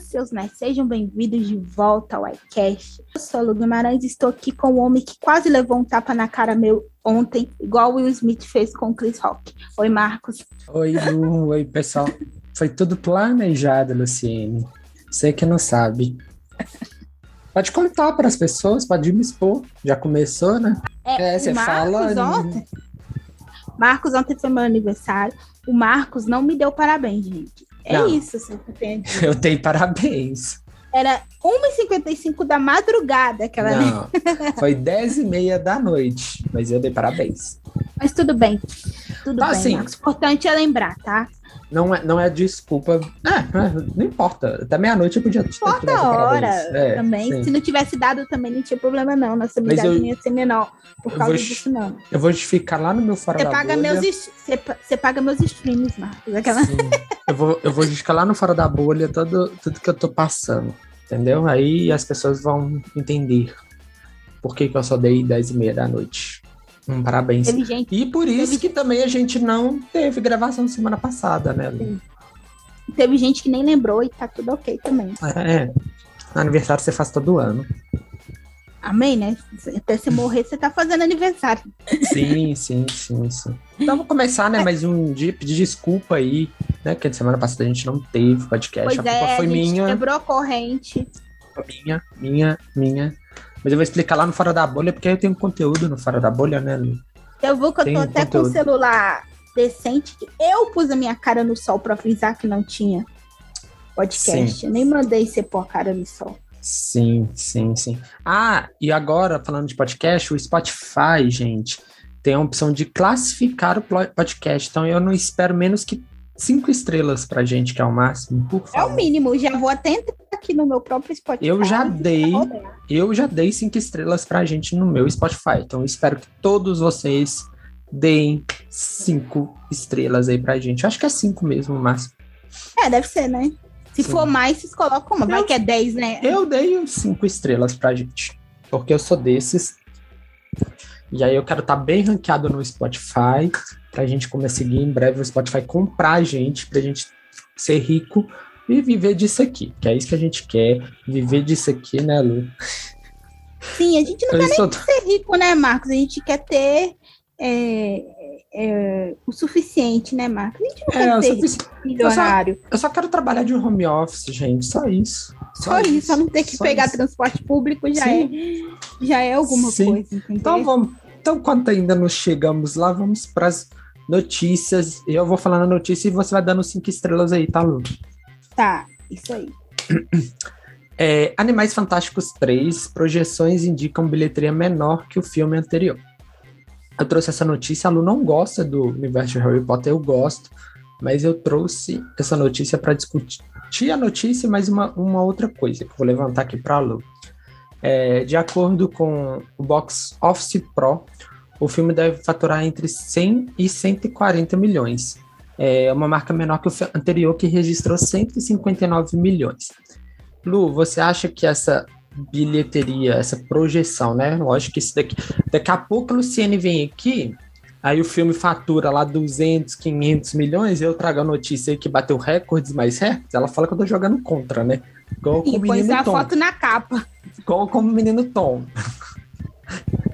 seus né? Sejam bem-vindos de volta ao iCast. Eu sou Lu Guimarães e estou aqui com o homem que quase levou um tapa na cara meu ontem, igual o Will Smith fez com o Chris Rock. Oi, Marcos. Oi, Lu. Oi, pessoal. Foi tudo planejado, Luciene. Você que não sabe. Pode contar para as pessoas, pode me expor. Já começou, né? É, é você fala. Ontem, Marcos, ontem foi meu aniversário. O Marcos não me deu parabéns, gente. É não, isso, assim, que eu tenho parabéns. Era 1h55 da madrugada aquela. Não, foi 10h30 da noite, mas eu dei parabéns. Mas tudo bem. Tudo tá, bem, assim, Marcos. O importante é lembrar, tá? Não é, não é desculpa. É, não importa. Até meia-noite eu podia ter Importa a hora é, também. Sim. Se não tivesse dado, também não tinha problema, não. Nossa amizade eu, ia ser menor por causa disso, não. Eu vou ficar lá no meu fora você da paga bolha. Meus, você, você paga meus streams, Marcos. Aquela... eu, vou, eu vou ficar lá no fora da bolha todo, tudo que eu tô passando. Entendeu? Aí as pessoas vão entender por que, que eu só dei 10 e meia da noite. Um parabéns. Gente, e por isso teve... que também a gente não teve gravação semana passada, né? Sim. Teve gente que nem lembrou e tá tudo ok também. É. Aniversário você faz todo ano. Amém, né? Até você morrer, você tá fazendo aniversário. Sim, sim, sim, sim. Então vou começar, né? Mais um dia, pedir desculpa aí, né? Que semana passada a gente não teve podcast. Pois a culpa é, foi a minha. Quebrou a corrente. Minha, minha, minha. Mas eu vou explicar lá no Fora da Bolha, porque eu tenho conteúdo no Fora da Bolha, né, Lu? Eu vou que eu tô até conteúdo. com o celular decente, que eu pus a minha cara no sol para avisar que não tinha podcast. Eu nem mandei você pôr a cara no sol. Sim, sim, sim. Ah, e agora, falando de podcast, o Spotify, gente, tem a opção de classificar o podcast. Então eu não espero menos que cinco estrelas pra gente, que é o máximo, por favor. É o mínimo, já vou até entrar aqui no meu próprio Spotify. Eu já dei, eu já dei cinco estrelas pra gente no meu Spotify. Então espero que todos vocês deem cinco estrelas aí pra gente. Acho que é cinco mesmo, o máximo. É, deve ser, né? Se Sim. for mais, vocês colocam uma. Vai que é 10, né? Eu dei cinco estrelas pra gente. Porque eu sou desses. E aí eu quero estar tá bem ranqueado no Spotify a gente conseguir em breve o Spotify comprar a gente, para a gente ser rico e viver disso aqui, que é isso que a gente quer, viver disso aqui, né, Lu? Sim, a gente não eu quer nem ser rico, né, Marcos? A gente quer ter é, é, o suficiente, né, Marcos? A gente não é, quer ser milionário. Eu só, eu só, quero trabalhar de home office, gente, só isso. Só, só isso, só não ter que pegar isso. transporte público já é, já é alguma Sim. coisa. Entendeu? Então vamos. Então, quando ainda não chegamos lá, vamos para as notícias. Eu vou falando a notícia e você vai dando cinco estrelas aí, tá, Lu? Tá, isso aí. É, Animais Fantásticos 3, projeções indicam bilheteria menor que o filme anterior. Eu trouxe essa notícia, a Lu não gosta do universo de Harry Potter, eu gosto, mas eu trouxe essa notícia para discutir a notícia, mas uma, uma outra coisa que eu vou levantar aqui para a Lu. É, de acordo com o Box Office Pro, o filme deve faturar entre 100 e 140 milhões. É uma marca menor que o anterior, que registrou 159 milhões. Lu, você acha que essa bilheteria, essa projeção, né? Lógico que isso daqui. Daqui a pouco a Luciene vem aqui, aí o filme fatura lá 200, 500 milhões, eu trago a notícia aí que bateu recordes mais recordes. Ela fala que eu tô jogando contra, né? Igual e pôs a Tom. foto na capa. Igual como o menino Tom.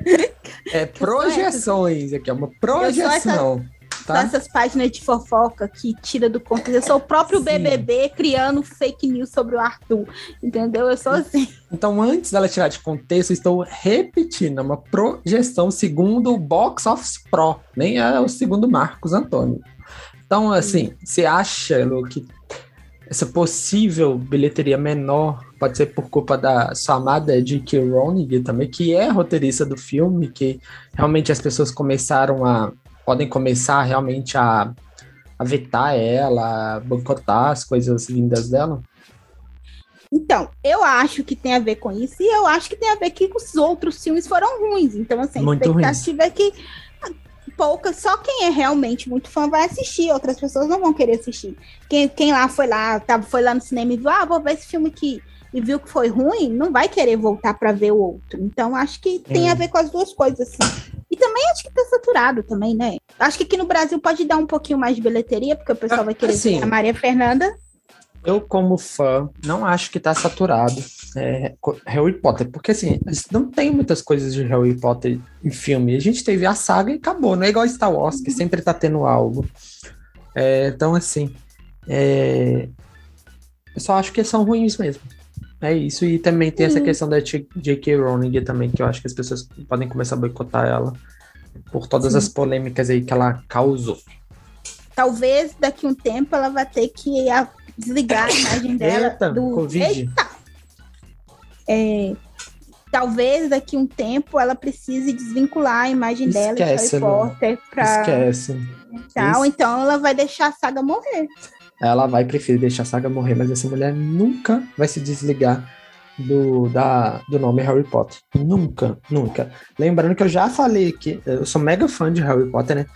É projeções aqui, é uma projeção. Tá? essas páginas de fofoca que tira do contexto. Eu sou o próprio Sim. BBB criando fake news sobre o Arthur, entendeu? Eu sou assim. Então, antes dela tirar de contexto, estou repetindo, é uma projeção segundo o Box Office Pro, nem é o segundo Marcos Antônio. Então, assim, você acha, Lu, que essa possível bilheteria menor pode ser por culpa da sua amada J.K. Rowling também, que é roteirista do filme, que realmente as pessoas começaram a podem começar realmente a, a vetar ela, a boicotar as coisas lindas dela? Então, eu acho que tem a ver com isso, e eu acho que tem a ver que os outros filmes foram ruins. Então, assim, a expectativa ruins. é que poucas, só quem é realmente muito fã vai assistir, outras pessoas não vão querer assistir. Quem, quem lá foi lá, tá, foi lá no cinema e viu, ah, vou ver esse filme aqui e viu que foi ruim, não vai querer voltar para ver o outro. Então, acho que tem a ver com as duas coisas, assim. E também acho que tá saturado também, né? Acho que aqui no Brasil pode dar um pouquinho mais de bilheteria, porque o pessoal ah, vai querer assim, ver a Maria Fernanda. eu, como fã, não acho que tá saturado é, Harry Potter, porque assim, não tem muitas coisas de Harry Potter em filme. A gente teve a saga e acabou, não é igual Star Wars, que sempre tá tendo algo. É, então, assim, é, eu só acho que são ruins mesmo. É isso, e também tem essa questão da J.K. Rowling também, que eu acho que as pessoas podem começar a boicotar ela por todas Sim. as polêmicas aí que ela causou. Talvez daqui a um tempo ela vai ter que desligar a imagem dela Eita, do. Covid. Eita! É, talvez daqui um tempo ela precise desvincular a imagem Esquece, dela de Harry Potter para. Esquece. Tal, então ela vai deixar a saga morrer. Ela vai preferir deixar a saga morrer, mas essa mulher nunca vai se desligar do, da, do nome Harry Potter. Nunca, nunca. Lembrando que eu já falei que eu sou mega fã de Harry Potter, né?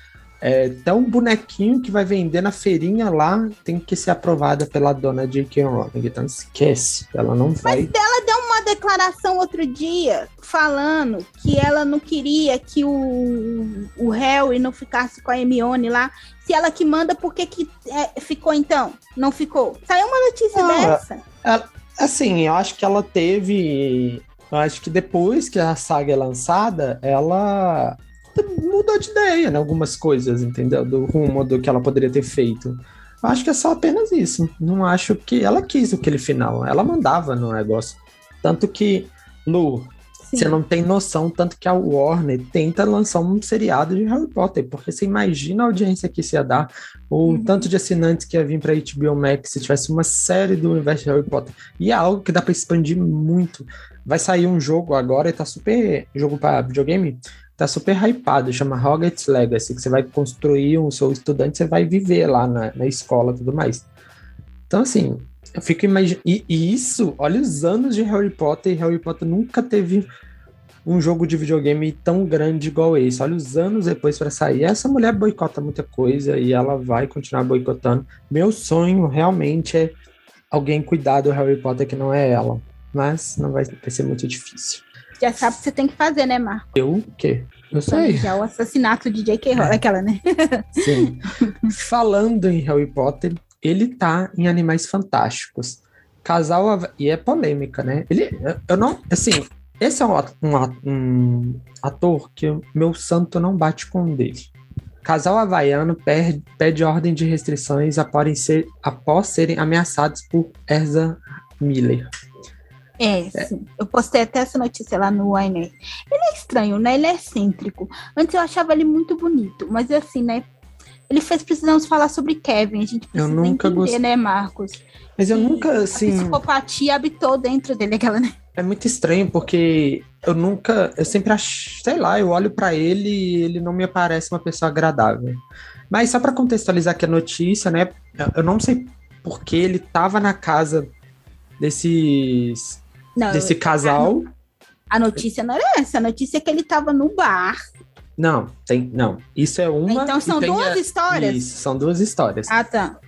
É, até um bonequinho que vai vender na feirinha lá tem que ser aprovada pela dona J.K. Rowling. Então esquece, ela não vai. Mas ela deu declaração outro dia falando que ela não queria que o, o Harry não ficasse com a Hermione lá. Se ela que manda, por que, que é, ficou então? Não ficou? Saiu uma notícia não, dessa. Ela, assim, eu acho que ela teve. Eu acho que depois que a saga é lançada, ela mudou de ideia, né? Algumas coisas, entendeu? Do rumo do que ela poderia ter feito. Eu acho que é só apenas isso. Não acho que ela quis aquele final. Ela mandava no negócio. Tanto que, Lu, Sim. você não tem noção, tanto que a Warner tenta lançar um seriado de Harry Potter, porque você imagina a audiência que isso ia dar, o uhum. tanto de assinantes que ia vir para HBO Max se tivesse uma série do universo de Harry Potter. E é algo que dá para expandir muito. Vai sair um jogo agora, e tá super jogo para videogame, tá super hypado, chama Hogwarts Legacy, que você vai construir um seu estudante, você vai viver lá na, na escola e tudo mais. Então, assim, eu fico imaginando. E, e, isso, olha os anos de Harry Potter, e Harry Potter nunca teve um jogo de videogame tão grande igual esse. Olha os anos depois para sair. Essa mulher boicota muita coisa e ela vai continuar boicotando. Meu sonho realmente é alguém cuidar do Harry Potter que não é ela. Mas não vai, vai ser muito difícil. Já sabe o que você tem que fazer, né, Marco? Eu o quê? Eu sei. Já o assassinato de J.K. Rowling, é. aquela, né? Sim. Falando em Harry Potter, ele tá em Animais Fantásticos. Casal e é polêmica, né? Ele, eu não, assim, esse é um, um, um ator que meu santo não bate com dele. Casal havaiano perde, pede ordem de restrições após, ser, após serem ameaçados por Erza Miller. É, é, sim. Eu postei até essa notícia lá no Wine. Ele é estranho, né? Ele é excêntrico. Antes eu achava ele muito bonito, mas assim, né? Ele fez Precisamos Falar sobre Kevin. A gente precisa eu nunca entender, gost... né, Marcos? Mas eu nunca, assim... A psicopatia habitou dentro dele, aquela, né? É muito estranho, porque eu nunca... Eu sempre acho... Sei lá, eu olho para ele e ele não me parece uma pessoa agradável. Mas só para contextualizar aqui a notícia, né? Eu não sei por que ele tava na casa desses não, desse casal. A, notícia não era essa. A notícia é que ele estava no bar. Não, tem. Não. Isso é uma. Então são duas a, histórias? Isso, são duas histórias. Ah, tá.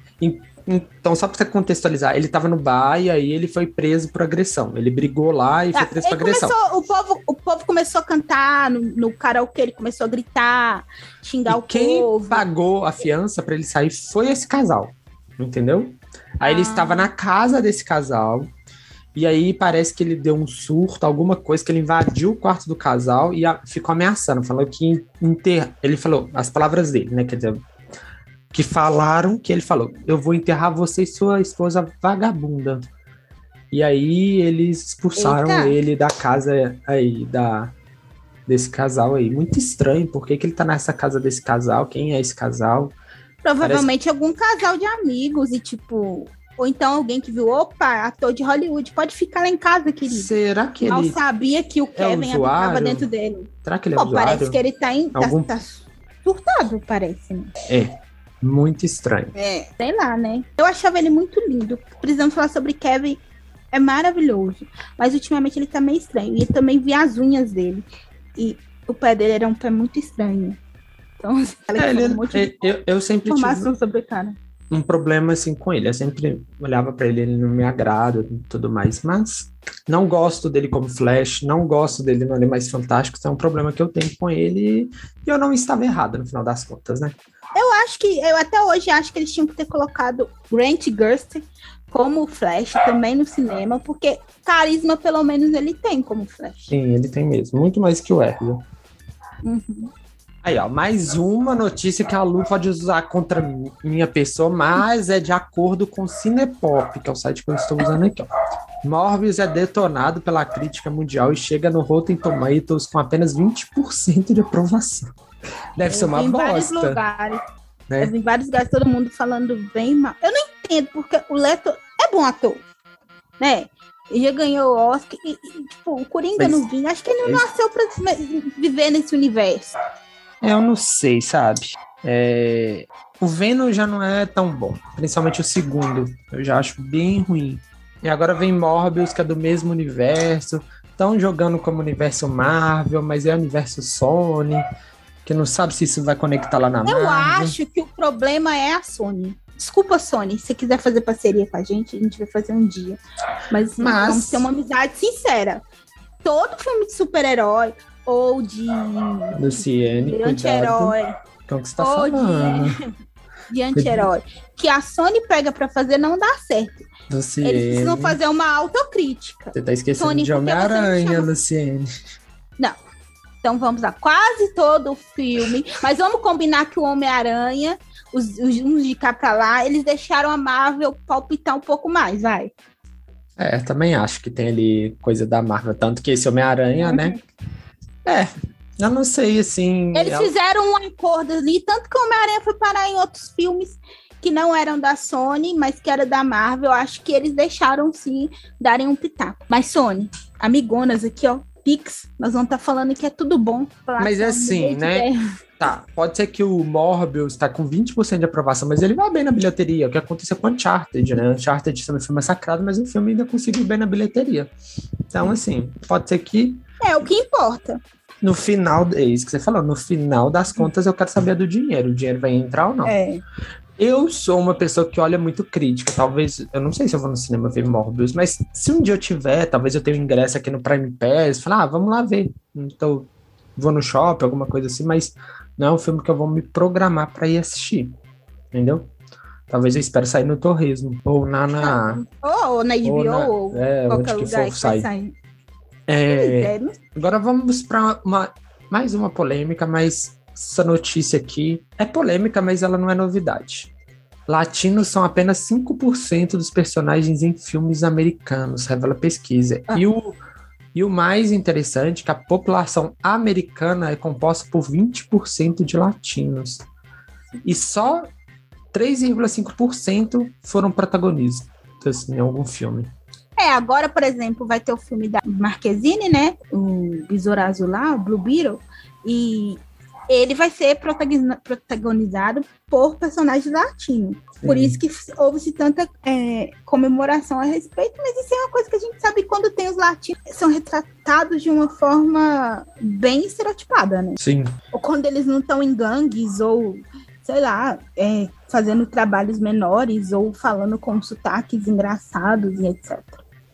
Então, só para contextualizar, ele estava no bar e aí ele foi preso por agressão. Ele brigou lá e foi tá, preso por agressão. Começou, o, povo, o povo começou a cantar no, no karaokê, ele começou a gritar, xingar e o quem povo. Quem pagou a fiança para ele sair foi esse casal, entendeu? Aí ah. ele estava na casa desse casal, e aí parece que ele deu um surto, alguma coisa, que ele invadiu o quarto do casal e a, ficou ameaçando, falou que enterra. Ele falou as palavras dele, né? Quer dizer, que falaram que ele falou: Eu vou enterrar você e sua esposa vagabunda. E aí eles expulsaram Eita. ele da casa aí, da, desse casal aí. Muito estranho, por que, que ele tá nessa casa desse casal? Quem é esse casal? Provavelmente Parece... algum casal de amigos e tipo, ou então alguém que viu, opa, ator de Hollywood, pode ficar lá em casa, querido. Será que ele. Não sabia que o é Kevin habitava dentro dele. Será que ele é Pô, usuário? Parece que ele tá, em, tá Algum... tá, tá surtado, parece. Né? É. Muito estranho. É, sei lá, né? Eu achava ele muito lindo. Precisamos falar sobre Kevin. É maravilhoso. Mas ultimamente ele tá meio estranho. E eu também vi as unhas dele. E o pé dele era um pé muito estranho. Então, é, ele, um monte de eu, eu sempre tive... sobre o cara um problema assim com ele. Eu sempre olhava para ele, ele não me agrada e tudo mais, mas não gosto dele como Flash, não gosto dele no Animais Fantásticos, é um problema que eu tenho com ele e eu não estava errado no final das contas, né? Eu acho que, eu até hoje acho que eles tinham que ter colocado Grant Gurst como Flash também no cinema, porque carisma pelo menos ele tem como Flash. Sim, ele tem mesmo, muito mais que o Ezra. Uhum. Aí, ó, mais uma notícia que a Lu pode usar contra minha pessoa, mas é de acordo com o Cinepop, que é o site que eu estou usando aqui, ó. Morbius é detonado pela crítica mundial e chega no Rotten Tomatoes com apenas 20% de aprovação. Deve eu ser uma em bosta. Vários lugares. Né? Em vários lugares, todo mundo falando bem mal. Eu não entendo, porque o Leto é bom ator, né? Ele já ganhou o Oscar e, e tipo, o Coringa mas, não vinha. Acho que ele não nasceu pra viver nesse universo. É, eu não sei, sabe? É... O Venom já não é tão bom, principalmente o segundo. Eu já acho bem ruim. E agora vem Morbius, que é do mesmo universo. Estão jogando como universo Marvel, mas é universo Sony, que não sabe se isso vai conectar lá na Eu acho que o problema é a Sony. Desculpa, Sony, se quiser fazer parceria com a gente, a gente vai fazer um dia. Mas, mas... vamos ter uma amizade sincera. Todo filme de super-herói, ou de. Luciene, de anti-herói. Então, que você tá falando? de, de anti-herói. Que a Sony pega para fazer não dá certo. Luciene. Eles precisam fazer uma autocrítica. Você tá esquecendo Sony, de Homem-Aranha, Luciene. Não. Então vamos lá. Quase todo o filme. Mas vamos combinar que o Homem-Aranha, os, os uns de cá pra lá, eles deixaram a Marvel palpitar um pouco mais, vai. É, também acho que tem ali coisa da Marvel. Tanto que esse Homem-Aranha, né, uhum. né? É, eu não sei, assim. Eles ela... fizeram um acordo ali, tanto que o Homem-Aranha foi parar em outros filmes que não eram da Sony, mas que era da Marvel. Acho que eles deixaram sim darem um pitaco. Mas Sony, amigonas aqui, ó, Pix, nós vamos estar tá falando que é tudo bom. Mas é assim, né? Tá, pode ser que o Morbius está com 20% de aprovação, mas ele vai bem na bilheteria. O que aconteceu com Uncharted, né? Uncharted também foi massacrado, mas o filme ainda conseguiu bem na bilheteria. Então, assim, pode ser que. É o que importa no final, é isso que você falou, no final das contas eu quero saber do dinheiro. O dinheiro vai entrar ou não? É. Eu sou uma pessoa que olha muito crítica. Talvez, eu não sei se eu vou no cinema ver Morbius, mas se um dia eu tiver, talvez eu tenha um ingresso aqui no Prime Pass, falar, ah, vamos lá ver. Então, vou no shopping, alguma coisa assim, mas não é um filme que eu vou me programar para ir assistir. Entendeu? Talvez eu espere sair no Torresmo. Ou na. na ou, na HBO, ou, na, ou é, qualquer lugar que sair. sair. É, é agora vamos para uma, mais uma polêmica, mas essa notícia aqui é polêmica, mas ela não é novidade. Latinos são apenas 5% dos personagens em filmes americanos, revela pesquisa. Ah. E, o, e o mais interessante é que a população americana é composta por 20% de latinos. E só 3,5% foram protagonistas em algum filme. É, agora, por exemplo, vai ter o filme da Marquezine, né? O Besouro Azul lá, o Blue Beetle. E ele vai ser protagonizado por personagens latinos. Por isso que houve-se tanta é, comemoração a respeito, mas isso é uma coisa que a gente sabe quando tem os latinos, são retratados de uma forma bem estereotipada, né? Sim. Ou quando eles não estão em gangues, ou sei lá, é, fazendo trabalhos menores, ou falando com sotaques engraçados e etc.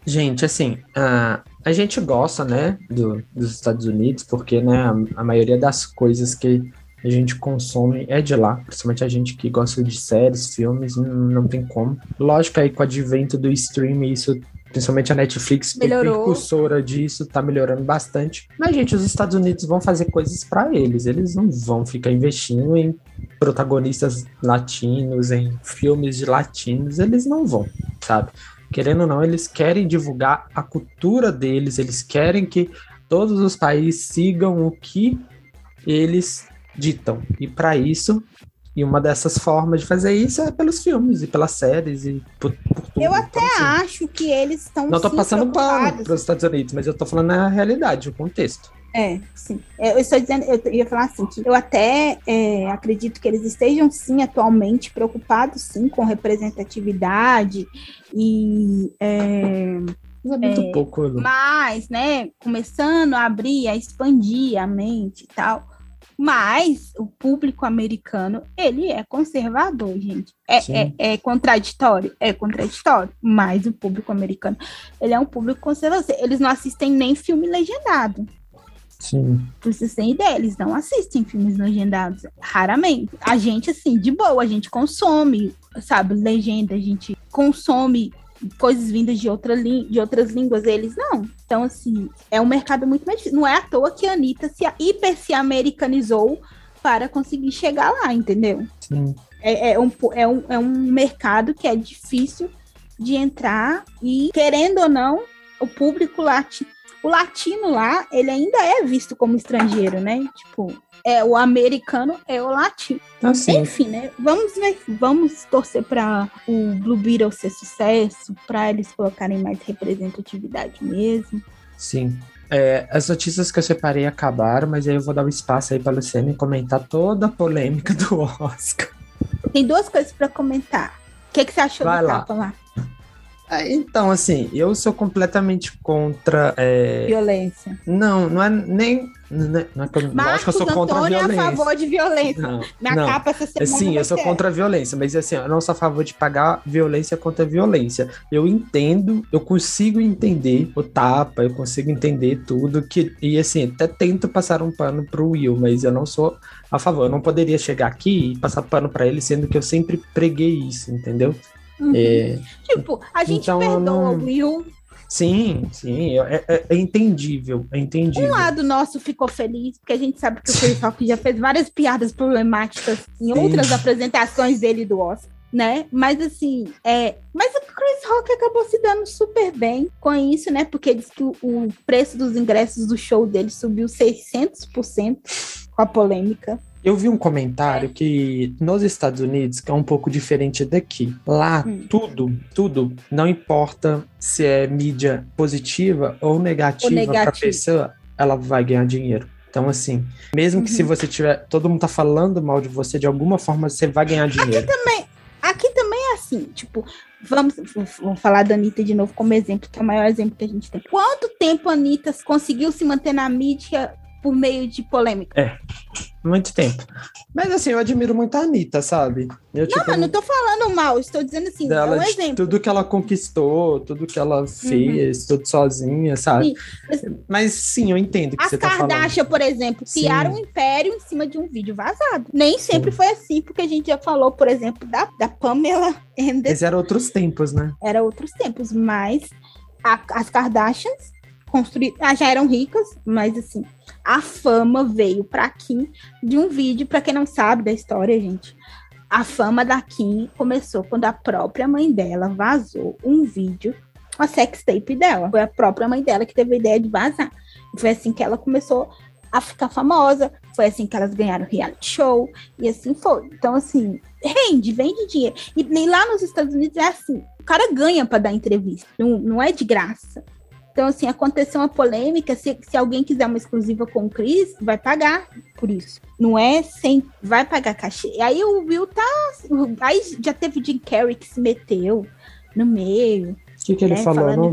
Gente, assim, a, a gente gosta, né, do, dos Estados Unidos, porque, né, a, a, maioria das coisas que a gente consome é de lá, principalmente a gente que gosta de séries, filmes, não, não tem como. Lógico, aí com o advento do streaming, isso, principalmente a Netflix, é precursora disso, tá melhorando bastante. Mas, gente, os Estados Unidos vão fazer coisas para eles, eles não vão ficar investindo em protagonistas latinos, em filmes de latinos, eles não vão, sabe? Querendo ou não, eles querem divulgar a cultura deles, eles querem que todos os países sigam o que eles ditam. E para isso, e uma dessas formas de fazer isso é pelos filmes e pelas séries e por, por tudo. Eu até então, assim, acho que eles estão. Não estou passando pano para os Estados Unidos, mas eu estou falando a realidade, o contexto. É, sim. É, eu estou dizendo, eu ia falar assim, que eu até é, acredito que eles estejam sim atualmente preocupados sim com representatividade e é, é muito é, pouco. Né? Mas, né, começando a abrir, a expandir a mente e tal. Mas o público americano, ele é conservador, gente. É, é, é, contraditório? É contraditório. Mas o público americano, ele é um público conservador. Eles não assistem nem filme legendado. Sim. Vocês terem ideia, eles não assistem filmes legendados, raramente. A gente, assim, de boa, a gente consome, sabe, legenda, a gente consome coisas vindas de, outra de outras línguas, eles não. Então, assim, é um mercado muito mais difícil. Não é à toa que a Anitta se hiper se americanizou para conseguir chegar lá, entendeu? Sim. É, é, um, é, um, é um mercado que é difícil de entrar e, querendo ou não, o público latino, o latino lá, ele ainda é visto como estrangeiro, né? Tipo, é o americano é o latino. Assim. Enfim, né? Vamos ver, vamos torcer para o Blue Beetle ser sucesso, para eles colocarem mais representatividade mesmo. Sim. É, as notícias que eu separei acabaram, mas aí eu vou dar um espaço aí para Luciane comentar toda a polêmica do Oscar. Tem duas coisas para comentar. O que, que você achou Vai do lá. capa lá? É, então, assim, eu sou completamente contra. É... Violência. Não, não é nem. Não é, não é que eu, Marcos acho que eu sou contra Antônio a violência. é a favor de violência. Não, Na não. capa essa semana. Sim, eu sou contra a violência, mas assim, eu não sou a favor de pagar violência contra violência. Eu entendo, eu consigo entender o tapa, eu consigo entender tudo. que E assim, até tento passar um pano pro Will, mas eu não sou a favor. Eu não poderia chegar aqui e passar pano para ele, sendo que eu sempre preguei isso, entendeu? Uhum. É, tipo, a gente então, perdoa não... o Will. Sim, sim, é, é, é, entendível, é entendível. Um lado nosso ficou feliz, porque a gente sabe que o Chris Rock já fez várias piadas problemáticas em sim. outras apresentações dele do Oscar, né? Mas assim, é... Mas o Chris Rock acabou se dando super bem com isso, né? Porque diz que o, o preço dos ingressos do show dele subiu 600% com a polêmica. Eu vi um comentário que nos Estados Unidos, que é um pouco diferente daqui, lá hum. tudo, tudo, não importa se é mídia positiva ou negativa para a pessoa, ela vai ganhar dinheiro. Então, assim, mesmo que uhum. se você tiver. Todo mundo tá falando mal de você, de alguma forma você vai ganhar dinheiro. Aqui também, aqui também é assim, tipo, vamos, vamos falar da Anitta de novo como exemplo, que é o maior exemplo que a gente tem. Quanto tempo a Anitta conseguiu se manter na mídia por meio de polêmica. É, muito tempo. Mas assim, eu admiro muito a Anitta, sabe? Eu, não, tipo, mas não tô falando mal, estou dizendo assim, dela, é um exemplo. Tudo que ela conquistou, tudo que ela uhum. fez, uhum. tudo sozinha, sabe? Sim. Mas sim, eu entendo que As você tá falando. As Kardashian, por exemplo, criaram um império em cima de um vídeo vazado. Nem sempre sim. foi assim, porque a gente já falou, por exemplo, da, da Pamela Anderson. Mas eram outros tempos, né? Era outros tempos, mas a, as Kardashians construíram, ah, já eram ricas, mas assim, a fama veio para Kim de um vídeo, para quem não sabe da história, gente. A fama da Kim começou quando a própria mãe dela vazou um vídeo, a sex tape dela. Foi a própria mãe dela que teve a ideia de vazar. Foi assim que ela começou a ficar famosa, foi assim que elas ganharam reality show, e assim foi. Então, assim, rende, vende dinheiro. E nem lá nos Estados Unidos é assim: o cara ganha para dar entrevista, não, não é de graça. Então, assim, aconteceu uma polêmica. Se, se alguém quiser uma exclusiva com o Chris, vai pagar por isso. Não é sem. Vai pagar cachê. E aí o Will tá. Aí já teve Jim Carrey que se meteu no meio. O que, que ele né, falou? Não.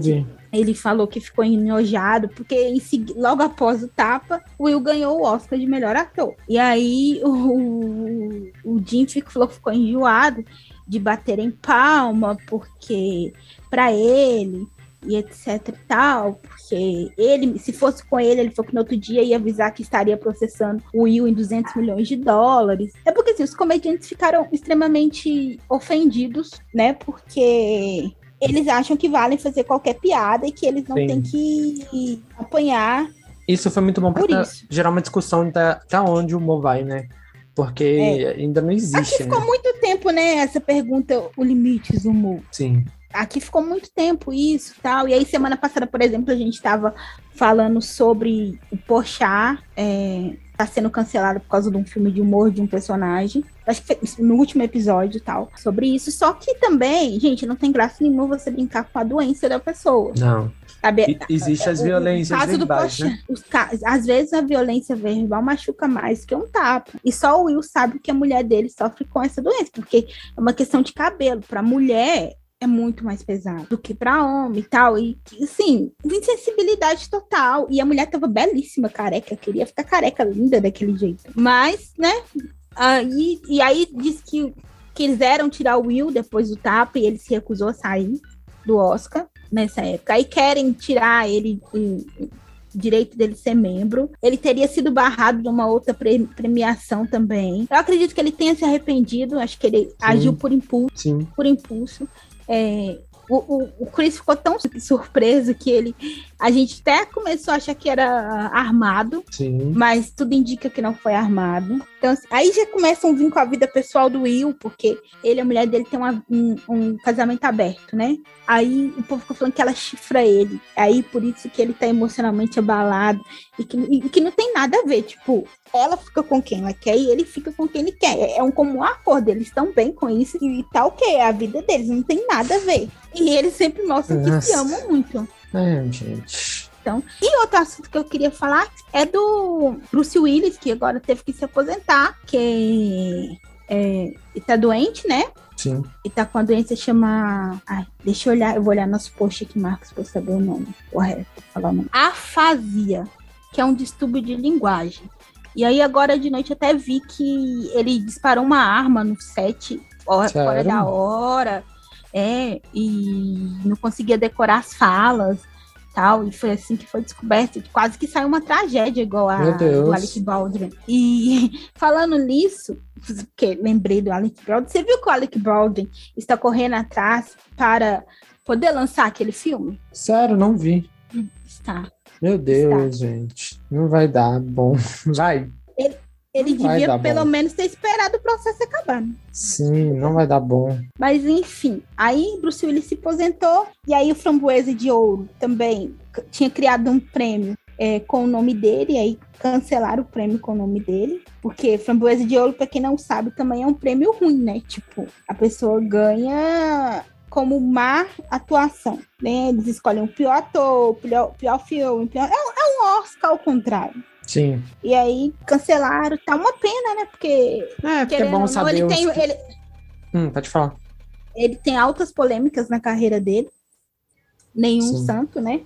Ele falou que ficou enojado, porque logo após o tapa, o Will ganhou o Oscar de melhor ator. E aí o, o Jim ficou, ficou enjoado de bater em palma, porque para ele e etc e tal, porque ele, se fosse com ele, ele falou que no outro dia ia avisar que estaria processando o Will em 200 milhões de dólares. É porque assim, os comediantes ficaram extremamente ofendidos, né? Porque eles acham que valem fazer qualquer piada e que eles não Sim. têm que apanhar. Isso foi muito bom para gerar uma discussão da, da onde o humor vai, né? Porque é. ainda não existe. Aqui ficou né? muito tempo, né? Essa pergunta, o limite do humor. Sim aqui ficou muito tempo isso tal. E aí, semana passada, por exemplo, a gente estava falando sobre o Porchat é, tá sendo cancelado por causa de um filme de humor de um personagem. Acho que foi no último episódio tal, sobre isso. Só que também, gente, não tem graça nenhuma você brincar com a doença da pessoa. Não. Sabe? Existe as violências caso verbais, do Porsche, né? Os, às vezes a violência verbal machuca mais que um tapa. E só o Will sabe que a mulher dele sofre com essa doença, porque é uma questão de cabelo. Para mulher, é muito mais pesado do que para homem e tal. E, assim, insensibilidade total. E a mulher tava belíssima, careca, queria ficar careca, linda daquele jeito. Mas, né? Aí, e aí diz que quiseram tirar o Will depois do tapa e ele se recusou a sair do Oscar nessa época. Aí querem tirar ele direito dele ser membro. Ele teria sido barrado de uma outra pre premiação também. Eu acredito que ele tenha se arrependido, acho que ele Sim. agiu por impulso, Sim. por impulso. É, o, o, o Chris ficou tão surpreso que ele. A gente até começou a achar que era armado, Sim. mas tudo indica que não foi armado. Então, assim, aí já começam a vir com a vida pessoal do Will, porque ele e a mulher dele tem uma, um, um, casamento aberto, né? Aí o povo ficou falando que ela chifra ele. Aí por isso que ele tá emocionalmente abalado e que, e que não tem nada a ver. Tipo, ela fica com quem ela quer e ele fica com quem ele quer. É um comum acordo, eles estão bem com isso e tá ok, é a vida deles, não tem nada a ver. E eles sempre mostram Nossa. que se amam muito. É, gente. Então, e outro assunto que eu queria falar é do Bruce Willis, que agora teve que se aposentar, que é, tá doente, né? Sim. E tá com a doença chama. Ai, deixa eu olhar, eu vou olhar nosso post aqui, Marcos, pra eu saber o nome correto. Falar o nome. Afasia, que é um distúrbio de linguagem. E aí, agora de noite, até vi que ele disparou uma arma no set, fora, fora da hora. É, e não conseguia decorar as falas tal, e foi assim que foi descoberto, quase que saiu uma tragédia igual a do Alec Baldwin. E falando nisso, porque lembrei do Alec Baldwin, você viu que o Alec Baldwin está correndo atrás para poder lançar aquele filme? Sério, não vi. Está. Meu Deus, está. gente, não vai dar bom. Vai. Ele, ele devia pelo bom. menos ter esperado o processo acabar. Né? Sim, não vai dar bom. Mas enfim, aí Bruce Willis se aposentou e aí o Framboesa de Ouro também tinha criado um prêmio é, com o nome dele, aí cancelaram o prêmio com o nome dele, porque Framboesa de Ouro, para quem não sabe, também é um prêmio ruim, né? Tipo, a pessoa ganha como má atuação, né? Eles escolhem o pior ator, o pior, pior filme, pior... É, é um Oscar ao contrário. Sim. E aí cancelaram, tá uma pena, né? Porque. É, porque é bom saber. Não, ele tem, ele, hum, pode falar. Ele tem altas polêmicas na carreira dele. Nenhum Sim. santo, né?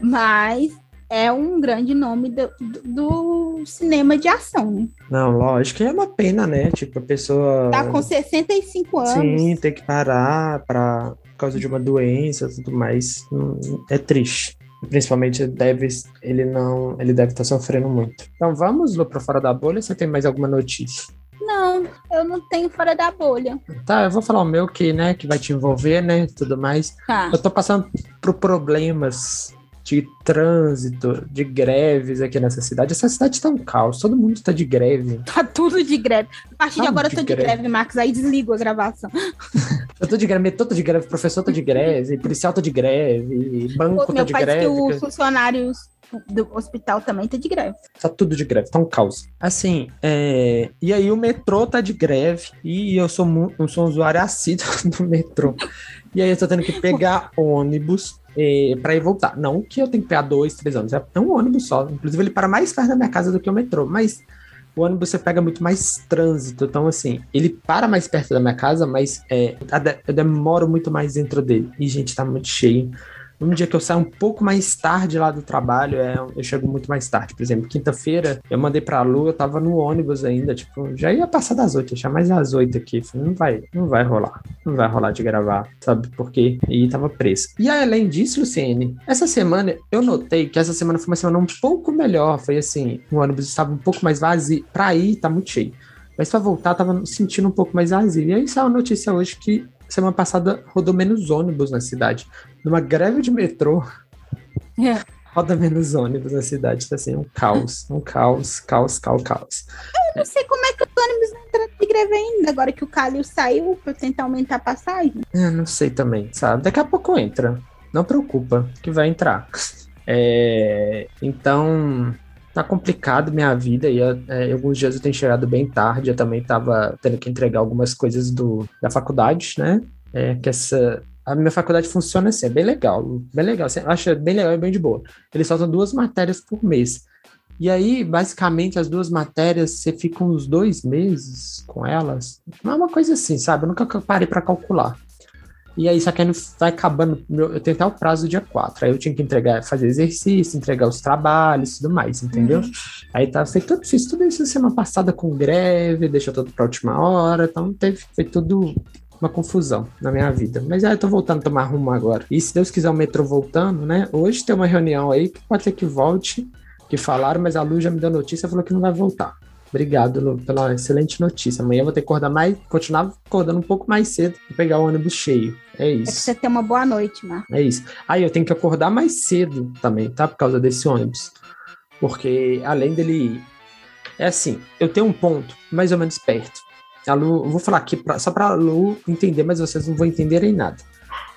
Mas é um grande nome do, do, cinema de ação, né? Não, lógico, é uma pena, né? Tipo, a pessoa. Tá com 65 anos. Sim, tem que parar pra, por causa de uma doença e tudo mais. Hum, é triste. Principalmente deve, ele não, ele deve estar tá sofrendo muito. Então vamos Lu, para fora da bolha. Você tem mais alguma notícia? Não, eu não tenho fora da bolha. Tá, eu vou falar o meu que, né, que vai te envolver, né, tudo mais. Tá. Eu tô passando por problemas de trânsito, de greves aqui nessa cidade. Essa cidade tá um caos, todo mundo tá de greve. Tá tudo de greve. A partir tá de agora eu tô de greve. greve, Marcos, aí desligo a gravação. eu tô de greve, tô de greve, professor tá de greve, policial tá de greve, banco Pô, tá de greve. Meu pai que os funcionários do hospital também tá de greve. Tá tudo de greve, tá um caos. Assim, é... e aí o metrô tá de greve e eu sou, eu sou um usuário assíduo do metrô. E aí eu tô tendo que pegar ônibus é, para ir voltar. Não que eu tenho que pegar dois, três ônibus, é um ônibus só. Inclusive, ele para mais perto da minha casa do que o metrô, mas o ônibus você pega muito mais trânsito. Então, assim, ele para mais perto da minha casa, mas é, eu demoro muito mais dentro dele. E, gente, tá muito cheio. Um dia que eu saio um pouco mais tarde lá do trabalho, é, eu chego muito mais tarde. Por exemplo, quinta-feira eu mandei pra Lu, eu tava no ônibus ainda, tipo, já ia passar das oito, achar mais das oito aqui. Falei, não vai, não vai rolar. Não vai rolar de gravar, sabe? Porque e tava preso. E além disso, Luciene, essa semana eu notei que essa semana foi uma semana um pouco melhor. Foi assim, o ônibus estava um pouco mais vazio. Pra ir, tá muito cheio. Mas pra voltar, tava sentindo um pouco mais vazio. E aí saiu a notícia hoje que semana passada rodou menos ônibus na cidade. Numa greve de metrô, é. roda menos ônibus na cidade. Tá assim, um caos, um caos, caos, caos, caos. Eu não sei como é que os ônibus não entraram de greve ainda, agora que o Calil saiu pra tentar aumentar a passagem. Eu não sei também, sabe? Daqui a pouco entra. Não preocupa, que vai entrar. É, então, tá complicado minha vida e é, alguns dias eu tenho chegado bem tarde, eu também tava tendo que entregar algumas coisas do, da faculdade, né? É, que essa a minha faculdade funciona assim, é bem legal, bem legal, assim, acho bem legal e bem de boa. Eles soltam duas matérias por mês. E aí, basicamente, as duas matérias, você fica uns dois meses com elas. Não é uma coisa assim, sabe? Eu nunca parei para calcular. E aí, só que aí vai acabando. Eu tenho até o prazo do dia 4. Aí eu tinha que entregar, fazer exercício, entregar os trabalhos e tudo mais, entendeu? Uhum. Aí tá, foi tudo, fiz tudo isso semana passada com greve, deixou tudo pra última hora. Então teve, foi tudo uma confusão na minha vida. Mas aí eu tô voltando a tomar rumo agora. E se Deus quiser o metrô voltando, né? Hoje tem uma reunião aí que pode ser que volte, que falaram, mas a Lu já me deu notícia falou que não vai voltar. Obrigado, Lu, pela excelente notícia. Amanhã eu vou ter que acordar mais, continuar acordando um pouco mais cedo para pegar o ônibus cheio. É isso. É que você tem uma boa noite, Mar. É isso. Aí eu tenho que acordar mais cedo também, tá? Por causa desse ônibus. Porque além dele. É assim, eu tenho um ponto mais ou menos perto. A Lu, eu vou falar aqui pra, só para a Lu entender, mas vocês não vão entenderem nada.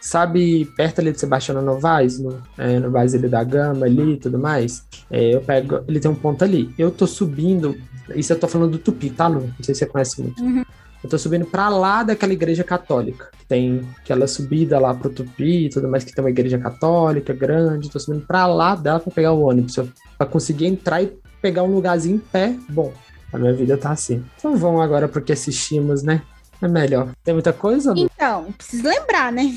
Sabe, perto ali de Sebastião Novaes, no, é, no Vale da Gama ali e tudo mais, é, eu pego, ele tem um ponto ali. Eu tô subindo, isso eu tô falando do Tupi, tá, Lu? Não sei se você conhece muito. Uhum. Eu tô subindo para lá daquela igreja católica. Tem aquela subida lá pro Tupi e tudo mais, que tem uma igreja católica grande. Tô subindo para lá dela para pegar o ônibus. para conseguir entrar e pegar um lugarzinho em pé, bom. A minha vida tá assim. Então vamos agora porque assistimos, né? É melhor. Tem muita coisa, Lu? Então, preciso lembrar, né?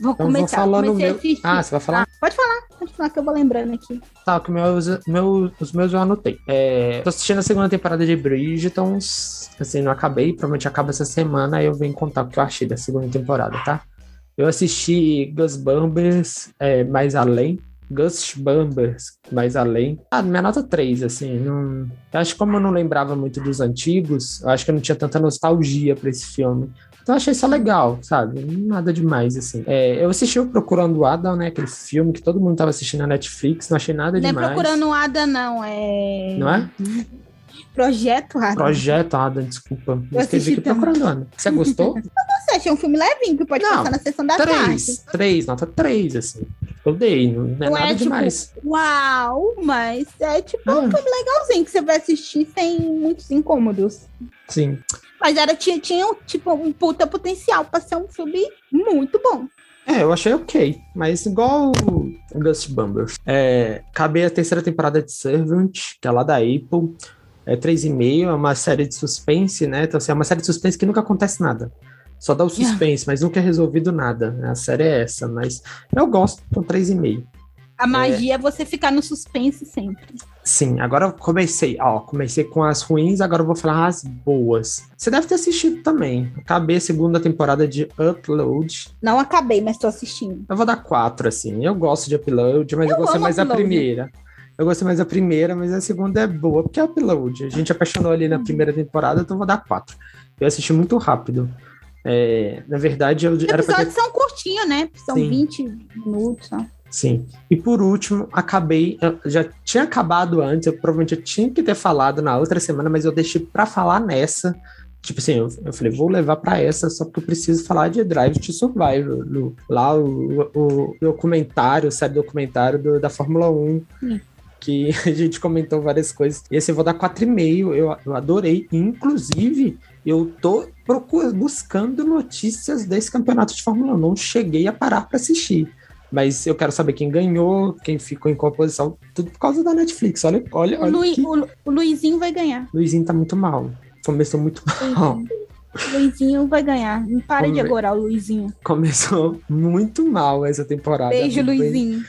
Vou então, começar. Vou falar meu... Ah, você vai falar? Ah, pode falar, pode falar que eu vou lembrando aqui. Tá, que meus, meus, os meus eu anotei. É, tô assistindo a segunda temporada de Bridgetons. Assim, não acabei, provavelmente acaba essa semana, aí eu venho contar o que eu achei da segunda temporada, tá? Eu assisti Gus Bumbers é, mais além. Bumbers mais além. Ah, minha nota 3, assim. Não... Eu acho que como eu não lembrava muito dos antigos, eu acho que eu não tinha tanta nostalgia para esse filme. Então achei isso legal, sabe? Nada demais, assim. É, eu assisti o Procurando Adam, né? Aquele filme que todo mundo tava assistindo na Netflix, não achei nada não demais. Não é Procurando Adam, não, é... Não é? Projeto Adam. Projeto Adam, desculpa. Eu escrevi aqui Procurando. Você gostou? eu gostei, achei um filme levinho que pode não, passar na sessão da três, tarde. Três, nota três, assim. Eu dei, não, é não nada é, tipo, demais. Uau, mas é tipo ah. um filme legalzinho que você vai assistir sem muitos incômodos. Sim. Mas era, tinha, tinha tipo, um puta potencial para ser um filme muito bom. É, eu achei ok, mas igual o Ghost Bumbers. É, acabei a terceira temporada de Servant, que é lá da Apple. É 3,5, é uma série de suspense, né? Então, assim, é uma série de suspense que nunca acontece nada. Só dá o suspense, mas nunca é resolvido nada. A série é essa, mas eu gosto, então 3,5. A magia é... é você ficar no suspense sempre. Sim, agora eu comecei, ó, comecei com as ruins, agora eu vou falar as boas. Você deve ter assistido também. Acabei a segunda temporada de Upload. Não acabei, mas tô assistindo. Eu vou dar quatro, assim. Eu gosto de Upload, mas eu, eu gostei mais da primeira. Eu gostei mais da primeira, mas a segunda é boa, porque é Upload. A gente apaixonou ali na primeira temporada, então vou dar quatro. Eu assisti muito rápido. É, na verdade, eu. Os episódios ter... são curtinhos, né? São Sim. 20 minutos. Ó. Sim. E por último, acabei. já tinha acabado antes, eu provavelmente eu tinha que ter falado na outra semana, mas eu deixei para falar nessa. Tipo assim, eu, eu falei, vou levar para essa só porque eu preciso falar de Drive to Survive. No, lá o, o, documentário, o série documentário do, da Fórmula 1. Sim. Que a gente comentou várias coisas. E esse eu vou dar 4,5. Eu, eu adorei. Inclusive, eu tô procurando, buscando notícias desse campeonato de Fórmula 1. Não cheguei a parar para assistir. Mas eu quero saber quem ganhou, quem ficou em qual posição, tudo por causa da Netflix. Olha, olha, olha o, que... o, o Luizinho vai ganhar. Luizinho tá muito mal. Começou muito mal. Luizinho vai ganhar. Não para Come... de agorar o Luizinho. Começou muito mal essa temporada. Beijo, Luizinho. Bem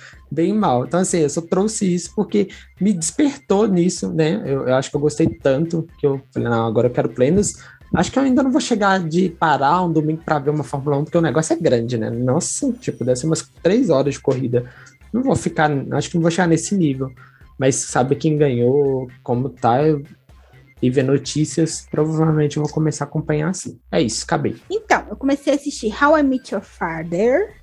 mal. Então, assim, eu só trouxe isso porque me despertou nisso, né? Eu, eu acho que eu gostei tanto que eu falei, não, agora eu quero plenos Acho que eu ainda não vou chegar de parar um domingo para ver uma Fórmula 1, porque o negócio é grande, né? Nossa, tipo, deve ser umas três horas de corrida. Não vou ficar, acho que não vou chegar nesse nível. Mas sabe quem ganhou, como tá, e ver notícias, provavelmente eu vou começar a acompanhar assim. É isso, acabei. Então, eu comecei a assistir How I Met Your Father.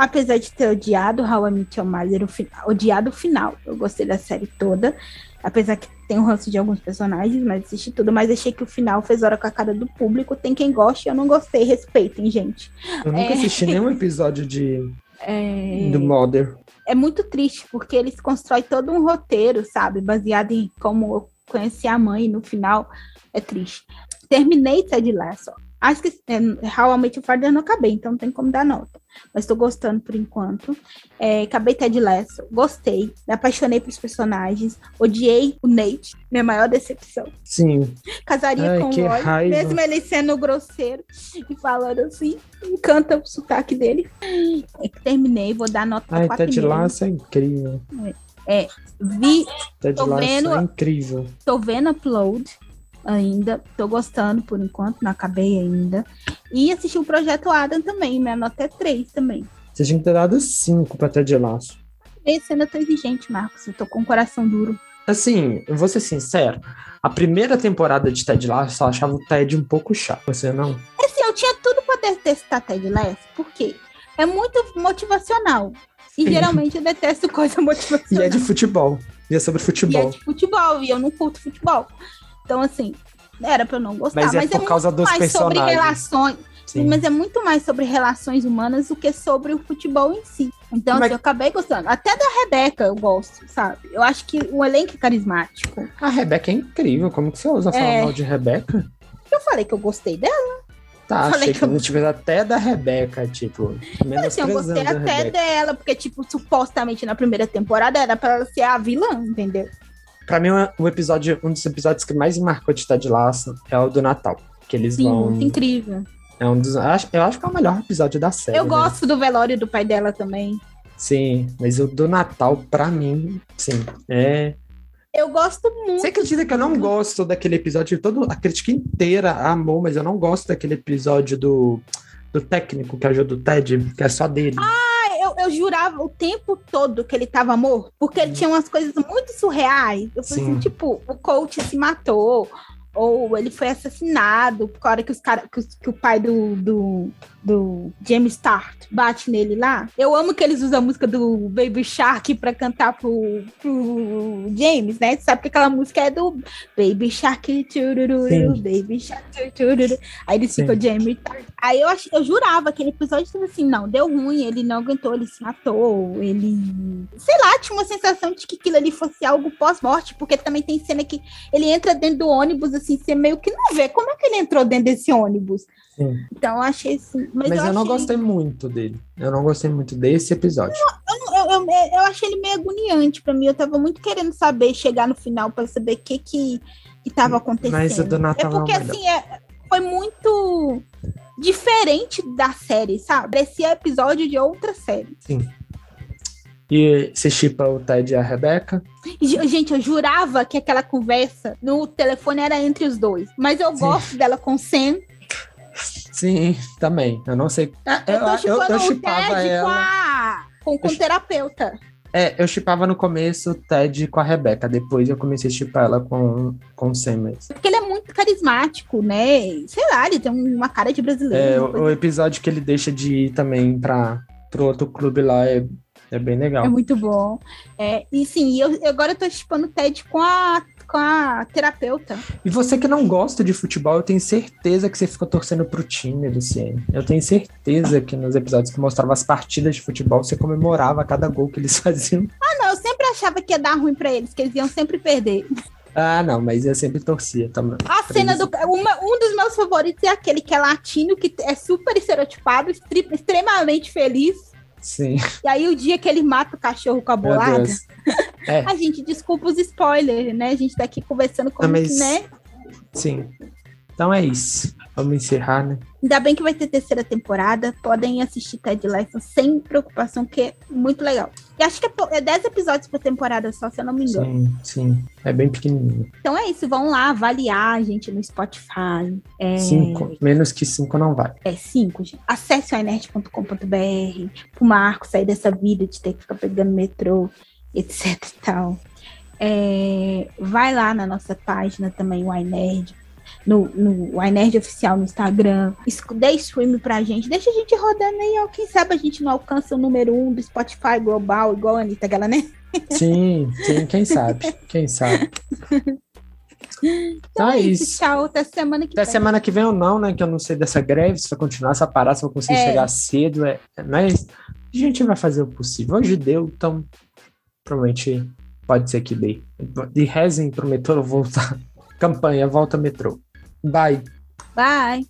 Apesar de ter odiado How I Met Your Mother, o odiado o final. Eu gostei da série toda. Apesar que tem o ranço de alguns personagens, mas assisti tudo. Mas achei que o final fez hora com a cara do público. Tem quem goste, eu não gostei. Respeitem, gente. Eu nunca é... assisti nenhum episódio de é... do Mother. É muito triste, porque eles constroem todo um roteiro, sabe? Baseado em como eu conheci a mãe no final. É triste. Terminei Ted Lasso. Acho que é, How I Met Your Father eu não acabei, então não tem como dar nota. Mas tô gostando por enquanto. É, acabei Ted Lasso, gostei, me apaixonei pelos personagens, odiei o Nate, minha maior decepção. Sim. Casaria Ai, com o Lloyd, mesmo ele sendo grosseiro e falando assim, encanta o sotaque dele. É, terminei, vou dar nota Ai, 4 Ted Lasso é incrível. É, é vi, Ted tô Lasso vendo, é incrível. Tô vendo Upload, ainda. Tô gostando por enquanto, não acabei ainda. E assisti o Projeto Adam também, minha nota é 3 também. Você tinha que ter dado 5 pra Ted Laço. Esse ainda tô exigente, Marcos. Eu tô com o coração duro. assim, eu vou ser sincero, a primeira temporada de Ted Lasso eu achava o Ted um pouco chato, você não? Assim, eu tinha tudo pra detestar Ted Lasso, porque é muito motivacional. E Sim. geralmente eu detesto coisa motivacional. E é de futebol. E é sobre futebol. E é de futebol, e eu não curto futebol. Então, assim, era pra eu não gostar. Mas é mas por é causa dos personagens. sobre relações. Sim. Mas é muito mais sobre relações humanas do que sobre o futebol em si. Então, mas... assim, eu acabei gostando. Até da Rebeca eu gosto, sabe? Eu acho que o elenco é carismático. A Rebeca é incrível. Como que você usa falar é... mal de Rebeca? Eu falei que eu gostei dela. Tá, eu achei que, que eu... até da Rebeca, tipo. Mas assim, eu gostei até Rebeca. dela, porque, tipo, supostamente na primeira temporada era pra ela ser a vilã, entendeu? Pra mim, o episódio, um dos episódios que mais me marcou de Ted Lasso é o do Natal. Que eles Sim, vão. incrível. É um dos. Eu acho, eu acho que é o melhor episódio da série. Eu né? gosto do velório do pai dela também. Sim, mas o do Natal, pra mim, sim, é. Eu gosto muito. Você acredita que eu não gosto daquele episódio? Todo, a crítica inteira amou, mas eu não gosto daquele episódio do, do técnico que ajuda o Ted, que é só dele. Ah, eu, jurava o tempo todo que ele tava morto, porque ele tinha umas coisas muito surreais. Eu falei assim, tipo, o coach se matou, ou ele foi assassinado por hora que os cara, que, que o pai do, do, do James Start bate nele lá. Eu amo que eles usam a música do Baby Shark pra cantar pro, pro James, né? Você sabe que aquela música é do Baby Shark, tururu, Baby Shark, tururu. Aí eles ficam James Start. Aí eu, ach, eu jurava que aquele episódio estava assim, não, deu ruim, ele não aguentou, ele se matou, ele... Sei lá, tinha uma sensação de que aquilo ali fosse algo pós-morte, porque também tem cena que ele entra dentro do ônibus, assim, você meio que não vê como é que ele entrou dentro desse ônibus. Sim. Então eu achei assim. Mas, mas eu, eu, não gostei muito dele. Eu não gostei muito desse episódio. Eu, eu, eu, eu achei ele meio agoniante para mim. Eu tava muito querendo saber, chegar no final para saber o que que, que tava acontecendo. Mas o do Natal é porque assim, é, foi muito diferente da série, sabe? Parecia episódio de outra série. Sim. E você chipa o Ted e a Rebeca? Gente, eu jurava que aquela conversa no telefone era entre os dois. Mas eu Sim. gosto dela com Sam. Sim, também. Eu não sei. É, eu, eu, eu, eu chipava ela. Com, a... com, com o terapeuta. É, eu chipava no começo o Ted com a Rebeca, depois eu comecei a chipar ela com, com o Sam. Porque ele é muito carismático, né? Sei lá, ele tem uma cara de brasileiro. É, o, o episódio que ele deixa de ir também para pro outro clube lá é é bem legal. É muito bom. É, e sim, eu, agora eu tô chipando o TED com a, com a terapeuta. E você que não gosta de futebol, eu tenho certeza que você ficou torcendo pro time, Luciene. Eu tenho certeza que nos episódios que mostravam as partidas de futebol, você comemorava cada gol que eles faziam. Ah, não, eu sempre achava que ia dar ruim para eles, que eles iam sempre perder. Ah, não, mas eu sempre torcia também. A cena do. Uma, um dos meus favoritos é aquele que é latino, que é super estereotipado, extremamente feliz Sim. E aí o dia que ele mata o cachorro com a bolada, é. a gente desculpa os spoilers, né? A gente tá aqui conversando com, mas... né? Sim. Então é isso. Vamos encerrar, né? Ainda bem que vai ter terceira temporada. Podem assistir Ted Lasso sem preocupação, que é muito legal. E acho que é 10 é episódios por temporada só, se eu não me engano. Sim, sim. É bem pequenininho. Então é isso. Vão lá avaliar a gente no Spotify. É... Cinco. Menos que cinco não vai. É cinco, gente. Acesse o inert.com.br. Pro Marco sair dessa vida de ter que ficar pegando metrô, etc e tal. É, vai lá na nossa página também, o iNerd, no, no iNerd Oficial no Instagram. Dê stream pra gente. Deixa a gente rodando aí, ó. Quem sabe a gente não alcança o número um do Spotify global, igual a Anitta, aquela, né? Sim, sim, quem sabe? Quem sabe? Então, então é isso. Tchau, até semana que até vem. semana que vem ou não, né? Que eu não sei dessa greve, se vai continuar essa parada, se vai conseguir é. chegar cedo. É, mas a gente vai fazer o possível. Hoje deu, então provavelmente pode ser que dê. E rezem pro metrô voltar. Campanha Volta Metrô. Bye. Bye.